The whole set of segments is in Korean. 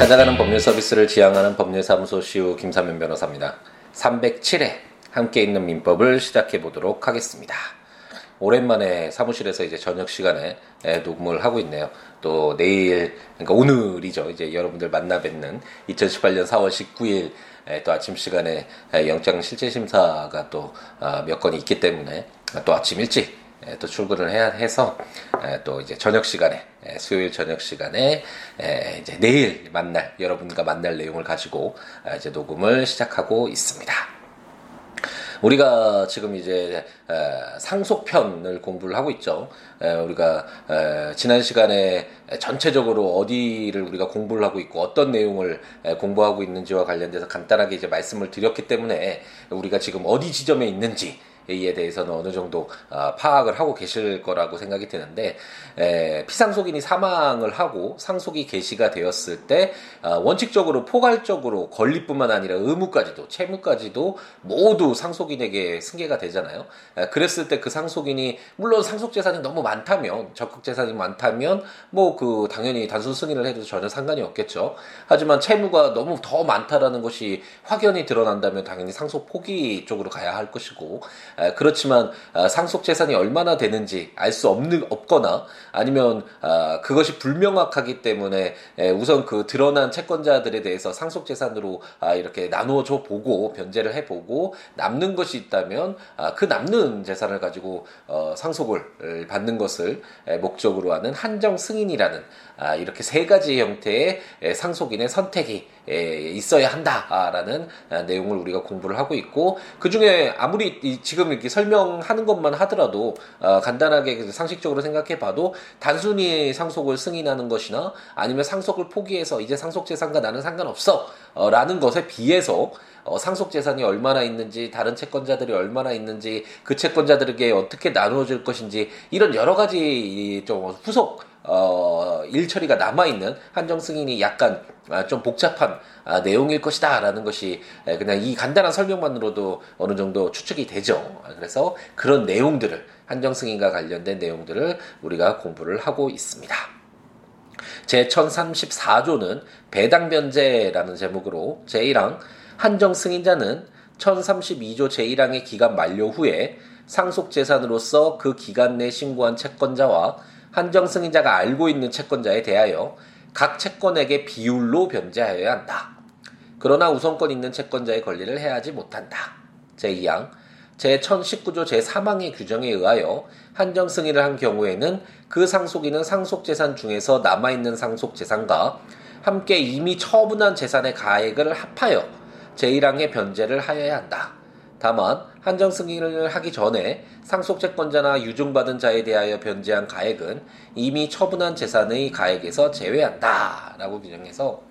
찾아가는 법률 서비스를 지향하는 법률사무소 시우 김사면 변호사입니다. 307회 함께 있는 민법을 시작해 보도록 하겠습니다. 오랜만에 사무실에서 이제 저녁 시간에 녹음을 하고 있네요. 또 내일, 그러니까 오늘이죠. 이제 여러분들 만나 뵙는 2018년 4월 19일 또 아침 시간에 영장 실체 심사가 또 몇 건이 있기 때문에 또 아침 일찍 또 출근을 해야 해서 또 이제 저녁 시간에 수요일 저녁 시간에 이제 내일 만날 여러분과 만날 내용을 가지고 이제 녹음을 시작하고 있습니다. 우리가 지금 이제 상속편을 공부를 하고 있죠. 우리가 지난 시간에 전체적으로 어디를 우리가 공부를 하고 있고 어떤 내용을 공부하고 있는지와 관련돼서 간단하게 이제 말씀을 드렸기 때문에 우리가 지금 어디 지점에 있는지 이에 대해서는 어느 정도 어, 파악을 하고 계실 거라고 생각이 드는데 에, 피상속인이 사망을 하고 상속이 개시가 되었을 때 어, 원칙적으로 포괄적으로 권리뿐만 아니라 의무까지도 채무까지도 모두 상속인에게 승계가 되잖아요. 에, 그랬을 때 그 상속인이 물론 상속 재산이 너무 많다면 적극 재산이 많다면 뭐 그 당연히 단순 승인을 해도 전혀 상관이 없겠죠. 하지만 채무가 너무 더 많다라는 것이 확연히 드러난다면 당연히 상속 포기 쪽으로 가야 할 것이고 그렇지만 아, 상속 재산이 얼마나 되는지 알 수 없는 없거나 아니면 아, 그것이 불명확하기 때문에 우선 그 드러난 채권자들에 대해서 상속 재산으로 아, 이렇게 나누어 줘 보고 변제를 해 보고 남는 것이 있다면 그 남는 재산을 가지고 어, 상속을 받는 것을 목적으로 하는 한정 승인이라는 이렇게 세 가지 형태의 상속인의 선택이 있어야 한다라는 내용을 우리가 공부를 하고 있고 그 중에 아무리 지금 이렇게 설명하는 것만 하더라도 어, 간단하게 그 상식적으로 생각해 봐도 단순히 상속을 승인하는 것이나 아니면 상속을 포기해서 이제 상속 재산과 나는 상관없어라는 것에 비해서 어, 상속 재산이 얼마나 있는지 다른 채권자들이 얼마나 있는지 그 채권자들에게 어떻게 나누어질 것인지 이런 여러 가지 좀 후속 어, 일 처리가 남아 있는 한정 승인이 약간 아, 좀 복잡한 아, 내용일 것이다라는 것이 그냥 이 간단한 설명만으로도 어느 정도 추측이 되죠. 그래서 그런 내용들을 한정 승인과 관련된 내용들을 우리가 공부를 하고 있습니다. 제 1034조는 배당 변제라는 제목으로 제1항 한정 승인자는 1032조 제1항의 기간 만료 후에 상속 재산으로서 그 기간 내 신고한 채권자와 한정 승인자가 알고 있는 채권자에 대하여 각 채권에게 비율로 변제하여야 한다. 그러나 우선권 있는 채권자의 권리를 해하지 못한다. 제2항 제1019조 제3항의 규정에 의하여 한정 승인을 한 경우에는 그 상속인은 상속재산 중에서 남아있는 상속재산과 함께 이미 처분한 재산의 가액을 합하여 제1항의 변제를 하여야 한다. 다만 한정 승인을 하기 전에 상속채권자나 유증받은 자에 대하여 변제한 가액은 이미 처분한 재산의 가액에서 제외한다라고 규정해서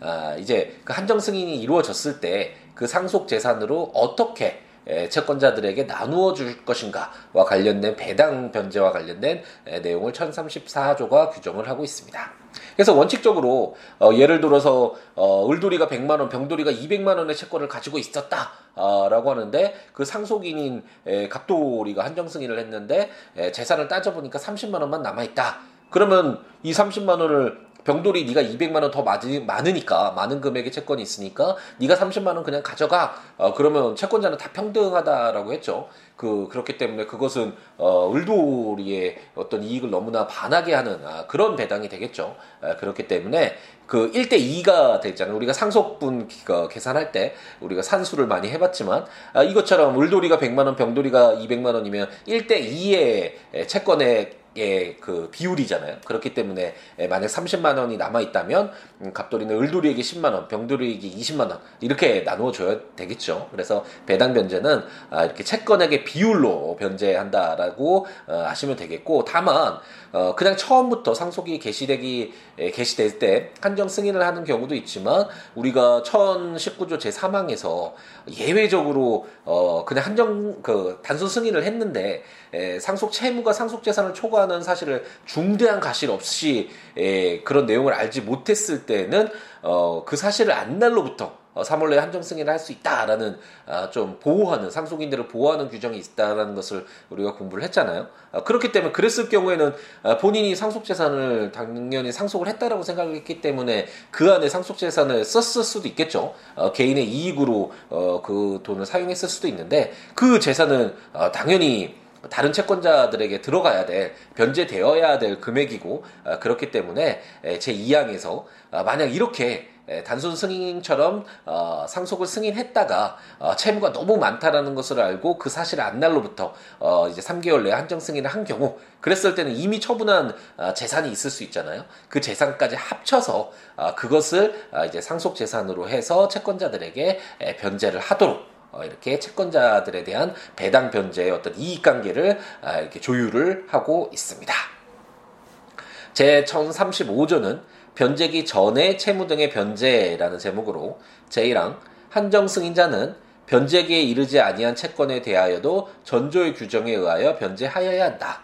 아, 이제 그 한정 승인이 이루어졌을 때 그 상속 재산으로 어떻게 채권자들에게 나누어 줄 것인가와 관련된 배당 변제와 관련된 내용을 1034조가 규정을 하고 있습니다. 그래서 원칙적으로 어, 예를 들어서 어, 을돌이가 100만 원, 병돌이가 200만 원의 채권을 가지고 있었다라고 하는데 그 상속인인 에, 갑돌이가 한정 승인을 했는데 에, 재산을 따져보니까 30만 원만 남아 있다. 그러면 이 30만 원을 병돌이 네가 200만 원 더 많으니까 많은 금액의 채권이 있으니까 네가 30만 원 그냥 가져가. 어, 그러면 채권자는 다 평등하다라고 했죠. 그 그렇기 때문에 그것은 어, 을돌이의 어떤 이익을 너무나 반하게 하는 아, 그런 배당이 되겠죠. 아, 그렇기 때문에 그 1대 2가 되잖아요. 우리가 상속분 그 계산할 때 우리가 산수를 많이 해봤지만 아, 이것처럼 을돌이가 100만 원, 병돌이가 200만 원이면 1대 2의 채권의 그 비율이잖아요. 그렇기 때문에 만약 30만 원이 남아 있다면 음, 갑돌이는 을돌이에게 10만 원, 병돌이에게 20만 원 이렇게 나누어 줘야 되겠죠. 그래서 배당 변제는 아, 이렇게 채권에게 비율로 변제한다라고 어, 아시면 되겠고 다만 어, 그냥 처음부터 상속이 개시되기 개시될 때 한정 승인을 하는 경우도 있지만 우리가 1019조 제3항에서 예외적으로 어 그냥 한정 그 단순 승인을 했는데 에, 상속 채무가 상속 재산을 초과 하는 사실을 중대한 가실 없이 에, 그런 내용을 알지 못했을 때는 어 그 사실을 안 날로부터 어, 3월 내에 한정 승인을 할 수 있다라는 아, 좀 보호하는 상속인들을 보호하는 규정이 있다라는 것을 우리가 공부를 했잖아요. 아, 그렇기 때문에 그랬을 경우에는 아, 본인이 상속 재산을 당연히 상속을 했다라고 생각했기 때문에 그 안에 상속 재산을 썼을 수도 있겠죠. 어, 개인의 이익으로 어, 그 돈을 사용했을 수도 있는데 그 재산은 어, 당연히 다른 채권자들에게 들어가야 될 변제되어야 될 금액이고 어, 그렇기 때문에 제 2항에서 어, 만약 이렇게 단순 승인처럼 어, 상속을 승인했다가 어, 채무가 너무 많다라는 것을 알고 그 사실을 안 날로부터 어, 이제 3개월 내에 한정 승인을 한 경우 그랬을 때는 이미 처분한 어, 재산이 있을 수 있잖아요. 그 재산까지 합쳐서 어, 그것을 어, 이제 상속 재산으로 해서 채권자들에게 에, 변제를 하도록 어, 이렇게 채권자들에 대한 배당 변제의 어떤 이익 관계를 아, 이렇게 조율을 하고 있습니다. 제 1035조는 변제기 전에 채무 등의 변제라는 제목으로 제1항 한정 승인자는 변제기에 이르지 아니한 채권에 대하여도 전조의 규정에 의하여 변제하여야 한다.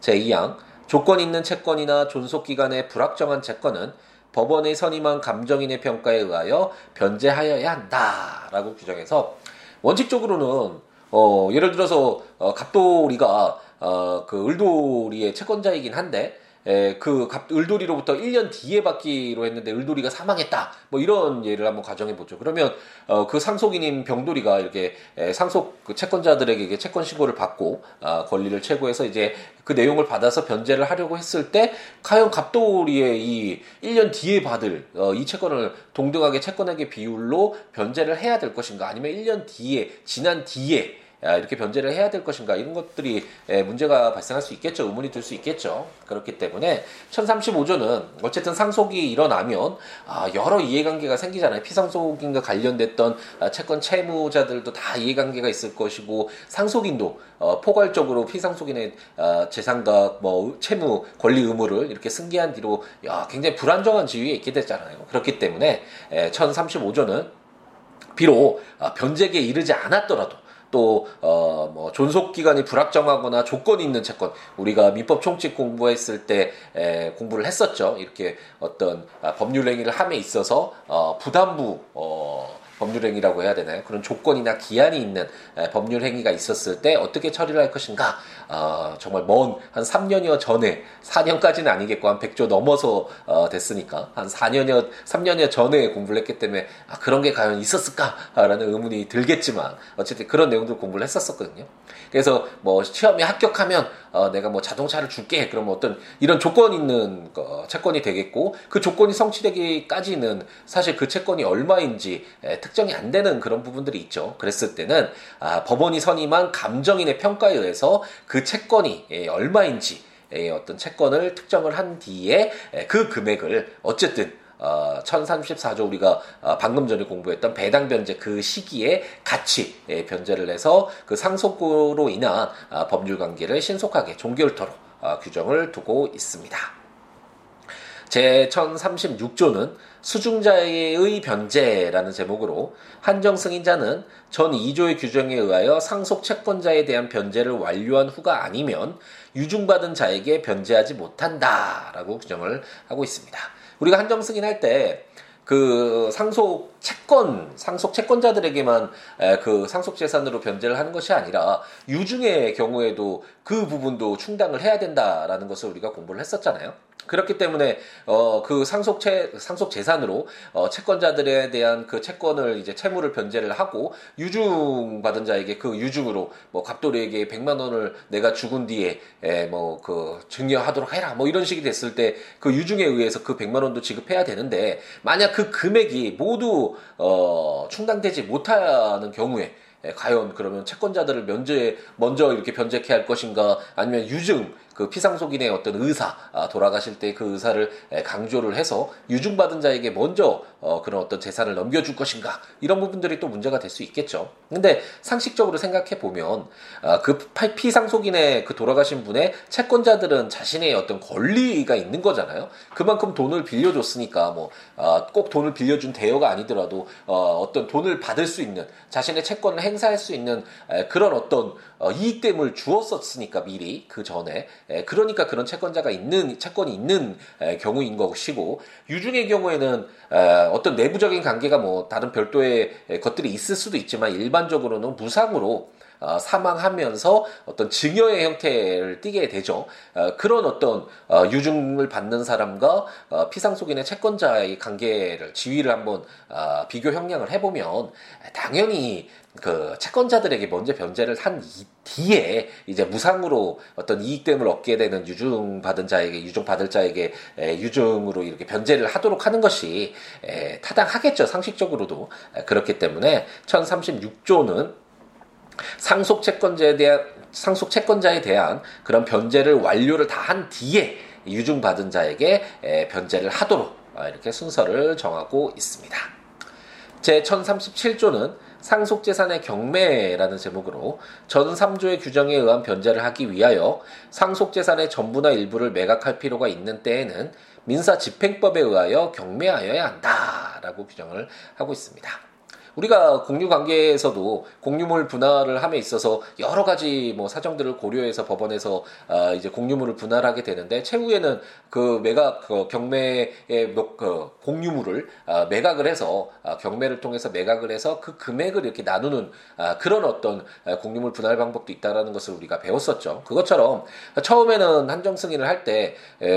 제2항 조건 있는 채권이나 존속 기간에 불확정한 채권은 법원의 선임한 감정인의 평가에 의하여 변제하여야 한다라고 규정해서 원칙적으로는 어 예를 들어서 어 갑돌이가 어 그 을돌이의 채권자이긴 한데 에, 그 갑, 을돌이로부터 1년 뒤에 받기로 했는데 을돌이가 사망했다. 뭐 이런 예를 한번 가정해 보죠. 그러면 어, 그 상속인인 병돌이가 이렇게 에, 상속 그 채권자들에게 채권 신고를 받고 아, 권리를 최고해서 이제 그 내용을 받아서 변제를 하려고 했을 때 과연 갑돌이의 이 1년 뒤에 받을 어, 이 채권을 동등하게 채권액의 비율로 변제를 해야 될 것인가 아니면 1년 뒤에 지난 뒤에 이렇게 변제를 해야 될 것인가 이런 것들이 문제가 발생할 수 있겠죠. 의문이 들 수 있겠죠. 그렇기 때문에 1035조는 어쨌든 상속이 일어나면 아, 여러 이해관계가 생기잖아요. 피상속인과 관련됐던 아, 채권 채무자들도 다 이해관계가 있을 것이고 상속인도 어, 포괄적으로 피상속인의 어, 재산과 뭐 채무 권리 의무를 이렇게 승계한 뒤로 야, 굉장히 불안정한 지위에 있게 됐잖아요. 그렇기 때문에 1035조는 비록 변제기에 이르지 않았더라도 또, 어, 뭐, 존속 기간이 불확정하거나 조건이 있는 채권. 우리가 민법 총칙 공부했을 때, 에, 공부를 했었죠. 이렇게 어떤 아, 법률 행위를 함에 있어서, 어, 부담부, 어, 법률행위라고 해야 되나요? 그런 조건이나 기한이 있는 법률 행위가 있었을 때 어떻게 처리를 할 것인가? 어, 정말 먼 한 3년여 전에 4년까지는 아니겠고 한 100조 넘어서 어, 됐으니까 한 4년여 3년여 전에 공부를 했기 때문에 아, 그런 게 과연 있었을까라는 의문이 들겠지만 어쨌든 그런 내용들 공부를 했었었거든요. 그래서 뭐 시험에 합격하면 어, 내가 뭐 자동차를 줄게 그러면 어떤 이런 조건 있는 거, 채권이 되겠고 그 조건이 성취되기까지는 사실 그 채권이 얼마인지 에, 특정이 안 되는 그런 부분들이 있죠. 그랬을 때는 아, 법원이 선임한 감정인의 평가에 의해서 그 채권이 예, 얼마인지 예, 어떤 채권을 특정을 한 뒤에 예, 그 금액을 어쨌든 어, 1034조 우리가 어, 방금 전에 공부했던 배당 변제 그 시기에 같이 예, 변제를 해서 그 상속으로 인한 어, 법률 관계를 신속하게 종결토록 어, 규정을 두고 있습니다. 제 1036조는 수중자의 변제라는 제목으로 한정 승인자는 전 2조의 규정에 의하여 상속 채권자에 대한 변제를 완료한 후가 아니면 유중받은 자에게 변제하지 못한다라고 규정을 하고 있습니다. 우리가 한정 승인 할 때 그 상속 채권 상속 채권자들에게만 그 상속 재산으로 변제를 하는 것이 아니라 유중의 경우에도 그 부분도 충당을 해야 된다라는 것을 우리가 공부를 했었잖아요. 그렇기 때문에 어 그 상속채 상속 재산으로 어 채권자들에 대한 그 채권을 이제 채무를 변제를 하고 유증 받은 자에게 그 유증으로 뭐 갑돌이에게 100만 원을 내가 죽은 뒤에 에뭐그 증여하도록 해라. 뭐 이런 식이 됐을 때 그 유증에 의해서 그 100만 원도 지급해야 되는데 만약 그 금액이 모두 어 충당되지 못하는 경우에 과연 그러면 채권자들을 면제 먼저 이렇게 변제케 할 것인가 아니면 유증 그 피상속인의 어떤 의사 아, 돌아가실 때 그 의사를 강조를 해서 유증받은 자에게 먼저 어, 그런 어떤 재산을 넘겨줄 것인가 이런 부분들이 또 문제가 될 수 있겠죠. 근데 상식적으로 생각해 보면 아, 그 피상속인의 그 돌아가신 분의 채권자들은 자신의 어떤 권리가 있는 거잖아요. 그만큼 돈을 빌려줬으니까 뭐꼭 아, 돈을 빌려준 대여가 아니더라도 어, 어떤 돈을 받을 수 있는 자신의 채권을 행 사할 수 있는 그런 어떤 어, 이익됨을 주었었으니까 미리 그 전에. 에, 그러니까 그런 채권자가 있는 채권이 있는 에, 경우인 것이고 유중의 경우에는 에, 어떤 내부적인 관계가 뭐 다른 별도의 에, 것들이 있을 수도 있지만 일반적으로는 무상으로 어, 사망하면서 어떤 증여의 형태를 띠게 되죠. 어, 그런 어떤 어, 유증을 받는 사람과 어, 피상속인의 채권자의 관계를 지위를 한번 어, 비교 형량을 해보면 당연히 그 채권자들에게 먼저 변제를 한 뒤에 이제 무상으로 어떤 이익됨을 얻게 되는 유증 받은 자에게 유증 받을 자에게 에, 유증으로 이렇게 변제를 하도록 하는 것이 에, 타당하겠죠 상식적으로도 에, 그렇기 때문에 1036조는 상속 채권자에 대한 상속 채권자에 대한 그런 변제를 완료를 다 한 뒤에 유증 받은 자에게 에, 변제를 하도록 아, 이렇게 순서를 정하고 있습니다. 제 1037조는 상속재산의 경매라는 제목으로 전 3조의 규정에 의한 변제를 하기 위하여 상속재산의 전부나 일부를 매각할 필요가 있는 때에는 민사집행법에 의하여 경매하여야 한다라고 규정을 하고 있습니다. 우리가 공유 관계에서도 공유물 분할을 함에 있어서 여러 가지 뭐 사정들을 고려해서 법원에서 아 이제 공유물을 분할하게 되는데 최후에는 그 매각 그 경매의 그 공유물을 아 매각을 해서 아 경매를 통해서 매각을 해서 그 금액을 이렇게 나누는 아 그런 어떤 공유물 분할 방법도 있다라는 것을 우리가 배웠었죠. 그것처럼 처음에는 한정 승인을 할 때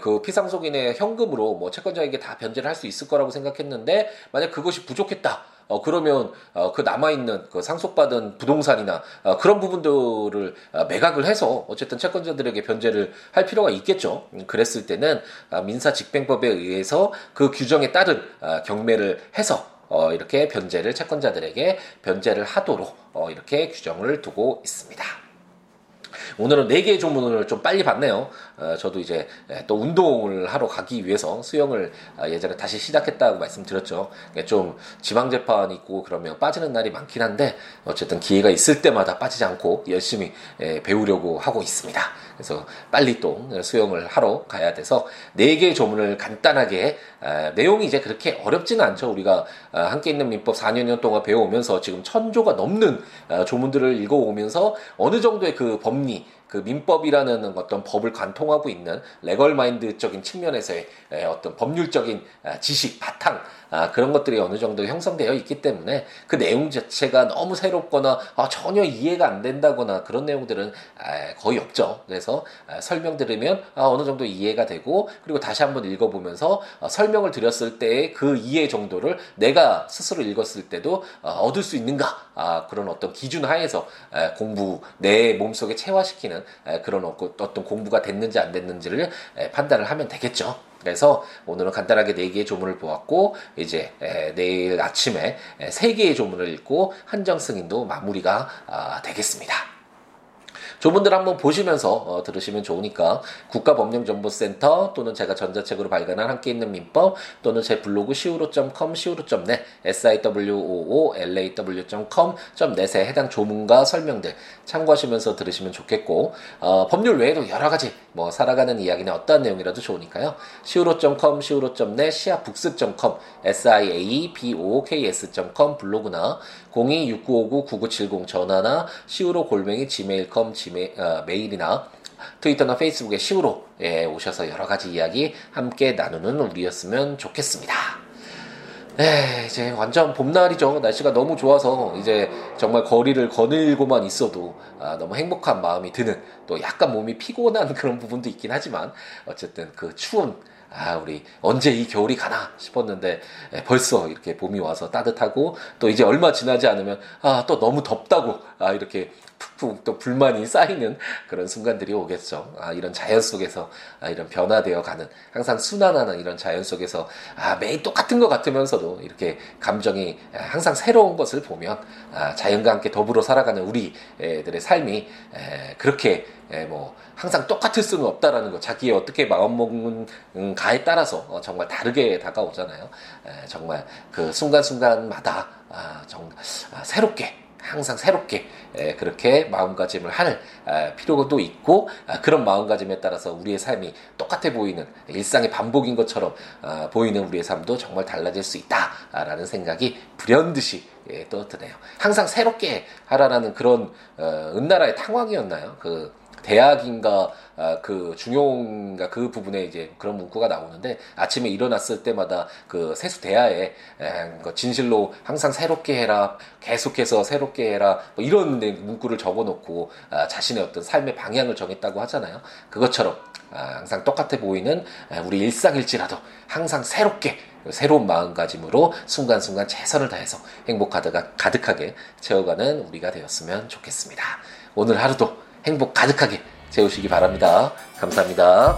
그 피상속인의 현금으로 뭐 채권자에게 다 변제를 할 수 있을 거라고 생각했는데 만약 그것이 부족했다. 어, 그러면 어, 그 남아있는 그 상속받은 부동산이나 어, 그런 부분들을 어, 매각을 해서 어쨌든 채권자들에게 변제를 할 필요가 있겠죠. 음, 그랬을 때는 어, 민사집행법에 의해서 그 규정에 따른 어, 경매를 해서 어, 이렇게 변제를 채권자들에게 변제를 하도록 어, 이렇게 규정을 두고 있습니다. 오늘은 4개의 조문을 좀 빨리 봤네요. 어, 저도 이제 또 운동을 하러 가기 위해서 수영을 아, 예전에 다시 시작했다고 말씀드렸죠. 좀 지방재판 있고 그러면 빠지는 날이 많긴 한데 어쨌든 기회가 있을 때마다 빠지지 않고 열심히 배우려고 하고 있습니다. 그래서 빨리 또 수영을 하러 가야 돼서 4개의 조문을 간단하게 아, 내용이 이제 그렇게 어렵지는 않죠. 우리가 아, 함께 있는 민법 4년 동안 배워오면서 지금 천조가 넘는 조문들을 읽어오면서 어느 정도의 그 법리 людьми, 그 민법이라는 어떤 법을 관통하고 있는 레걸 마인드적인 측면에서의 어떤 법률적인 아, 지식 바탕 아, 그런 것들이 어느 정도 형성되어 있기 때문에 그 내용 자체가 너무 새롭거나 아, 전혀 이해가 안 된다거나 그런 내용들은 아, 거의 없죠. 그래서 아, 설명 들으면 아, 어느 정도 이해가 되고 그리고 다시 한번 읽어보면서 아, 설명을 드렸을 때의 그 이해 정도를 내가 스스로 읽었을 때도 아, 얻을 수 있는가 아, 그런 어떤 기준 하에서 아, 공부 내 몸속에 체화시키는 아, 그런 어떤 공부가 됐는지 안 됐는지를 아, 판단을 하면 되겠죠. 그래서 오늘은 간단하게 네 개의 조문을 보았고 이제 내일 아침에 세 개의 조문을 읽고 한정 승인도 마무리가 아, 되겠습니다. 조문들 한번 보시면서 어, 들으시면 좋으니까 국가법령정보센터 또는 제가 전자책으로 발간한 함께 있는 민법 또는 제 블로그 siwo.com siwo.net siwoolaw.com.net에 해당 조문과 설명들 참고하시면서 들으시면 좋겠고 어, 법률 외에도 여러 가지 뭐 살아가는 이야기나 어떠한 내용이라도 좋으니까요. siwo.com siwo.net siabooks.com siaboks.com 블로그나 026959-9970 전화나 siwo 골뱅이 gmail.com 지메, 어, 메일이나 트위터나 페이스북에 시우로 예, 오셔서 여러 가지 이야기 함께 나누는 우리였으면 좋겠습니다. 네, 이제 완전 봄날이죠. 날씨가 너무 좋아서 이제 정말 거리를 거닐고만 있어도 아, 너무 행복한 마음이 드는 또 약간 몸이 피곤한 그런 부분도 있긴 하지만 어쨌든 그 추운 아, 우리 언제 이 겨울이 가나 싶었는데 에, 벌써 이렇게 봄이 와서 따뜻하고 또 이제 얼마 지나지 않으면 아, 또 너무 덥다고 아, 이렇게 푹푹 또 불만이 쌓이는 그런 순간들이 오겠죠. 아, 이런 자연 속에서 아, 이런 변화되어 가는 항상 순환하는 이런 자연 속에서 아, 매일 똑같은 것 같으면서도 이렇게 감정이 항상 새로운 것을 보면 아, 자연과 함께 더불어 살아가는 우리들의 삶이 에, 그렇게 에, 뭐 항상 똑같을 수는 없다라는 거 자기의 어떻게 마음 먹는 가에 따라서 어, 정말 다르게 다가오잖아요. 에, 정말 그 순간순간마다 아, 정, 아, 새롭게 항상 새롭게 그렇게 마음가짐을 할 필요도 있고 아, 그런 마음가짐에 따라서 우리의 삶이 똑같아 보이는 일상의 반복인 것처럼 아, 보이는 우리의 삶도 정말 달라질 수 있다라는 생각이 불현듯이 예, 또 드네요. 항상 새롭게 하라라는 그런 어, 은나라의 탕왕이었나요? 그 대학인가 아, 그 중용인가 그 부분에 이제 그런 문구가 나오는데 아침에 일어났을 때마다 그 세수 대야에 에, 그 진실로 항상 새롭게 해라 계속해서 새롭게 해라 뭐 이런 문구를 적어놓고 아, 자신의 어떤 삶의 방향을 정했다고 하잖아요. 그것처럼 아, 항상 똑같아 보이는 우리 일상일지라도 항상 새롭게 새로운 마음가짐으로 순간순간 최선을 다해서 행복하다가 가득하게 채워가는 우리가 되었으면 좋겠습니다. 오늘 하루도 행복 가득하게 채우시기 바랍니다. 감사합니다.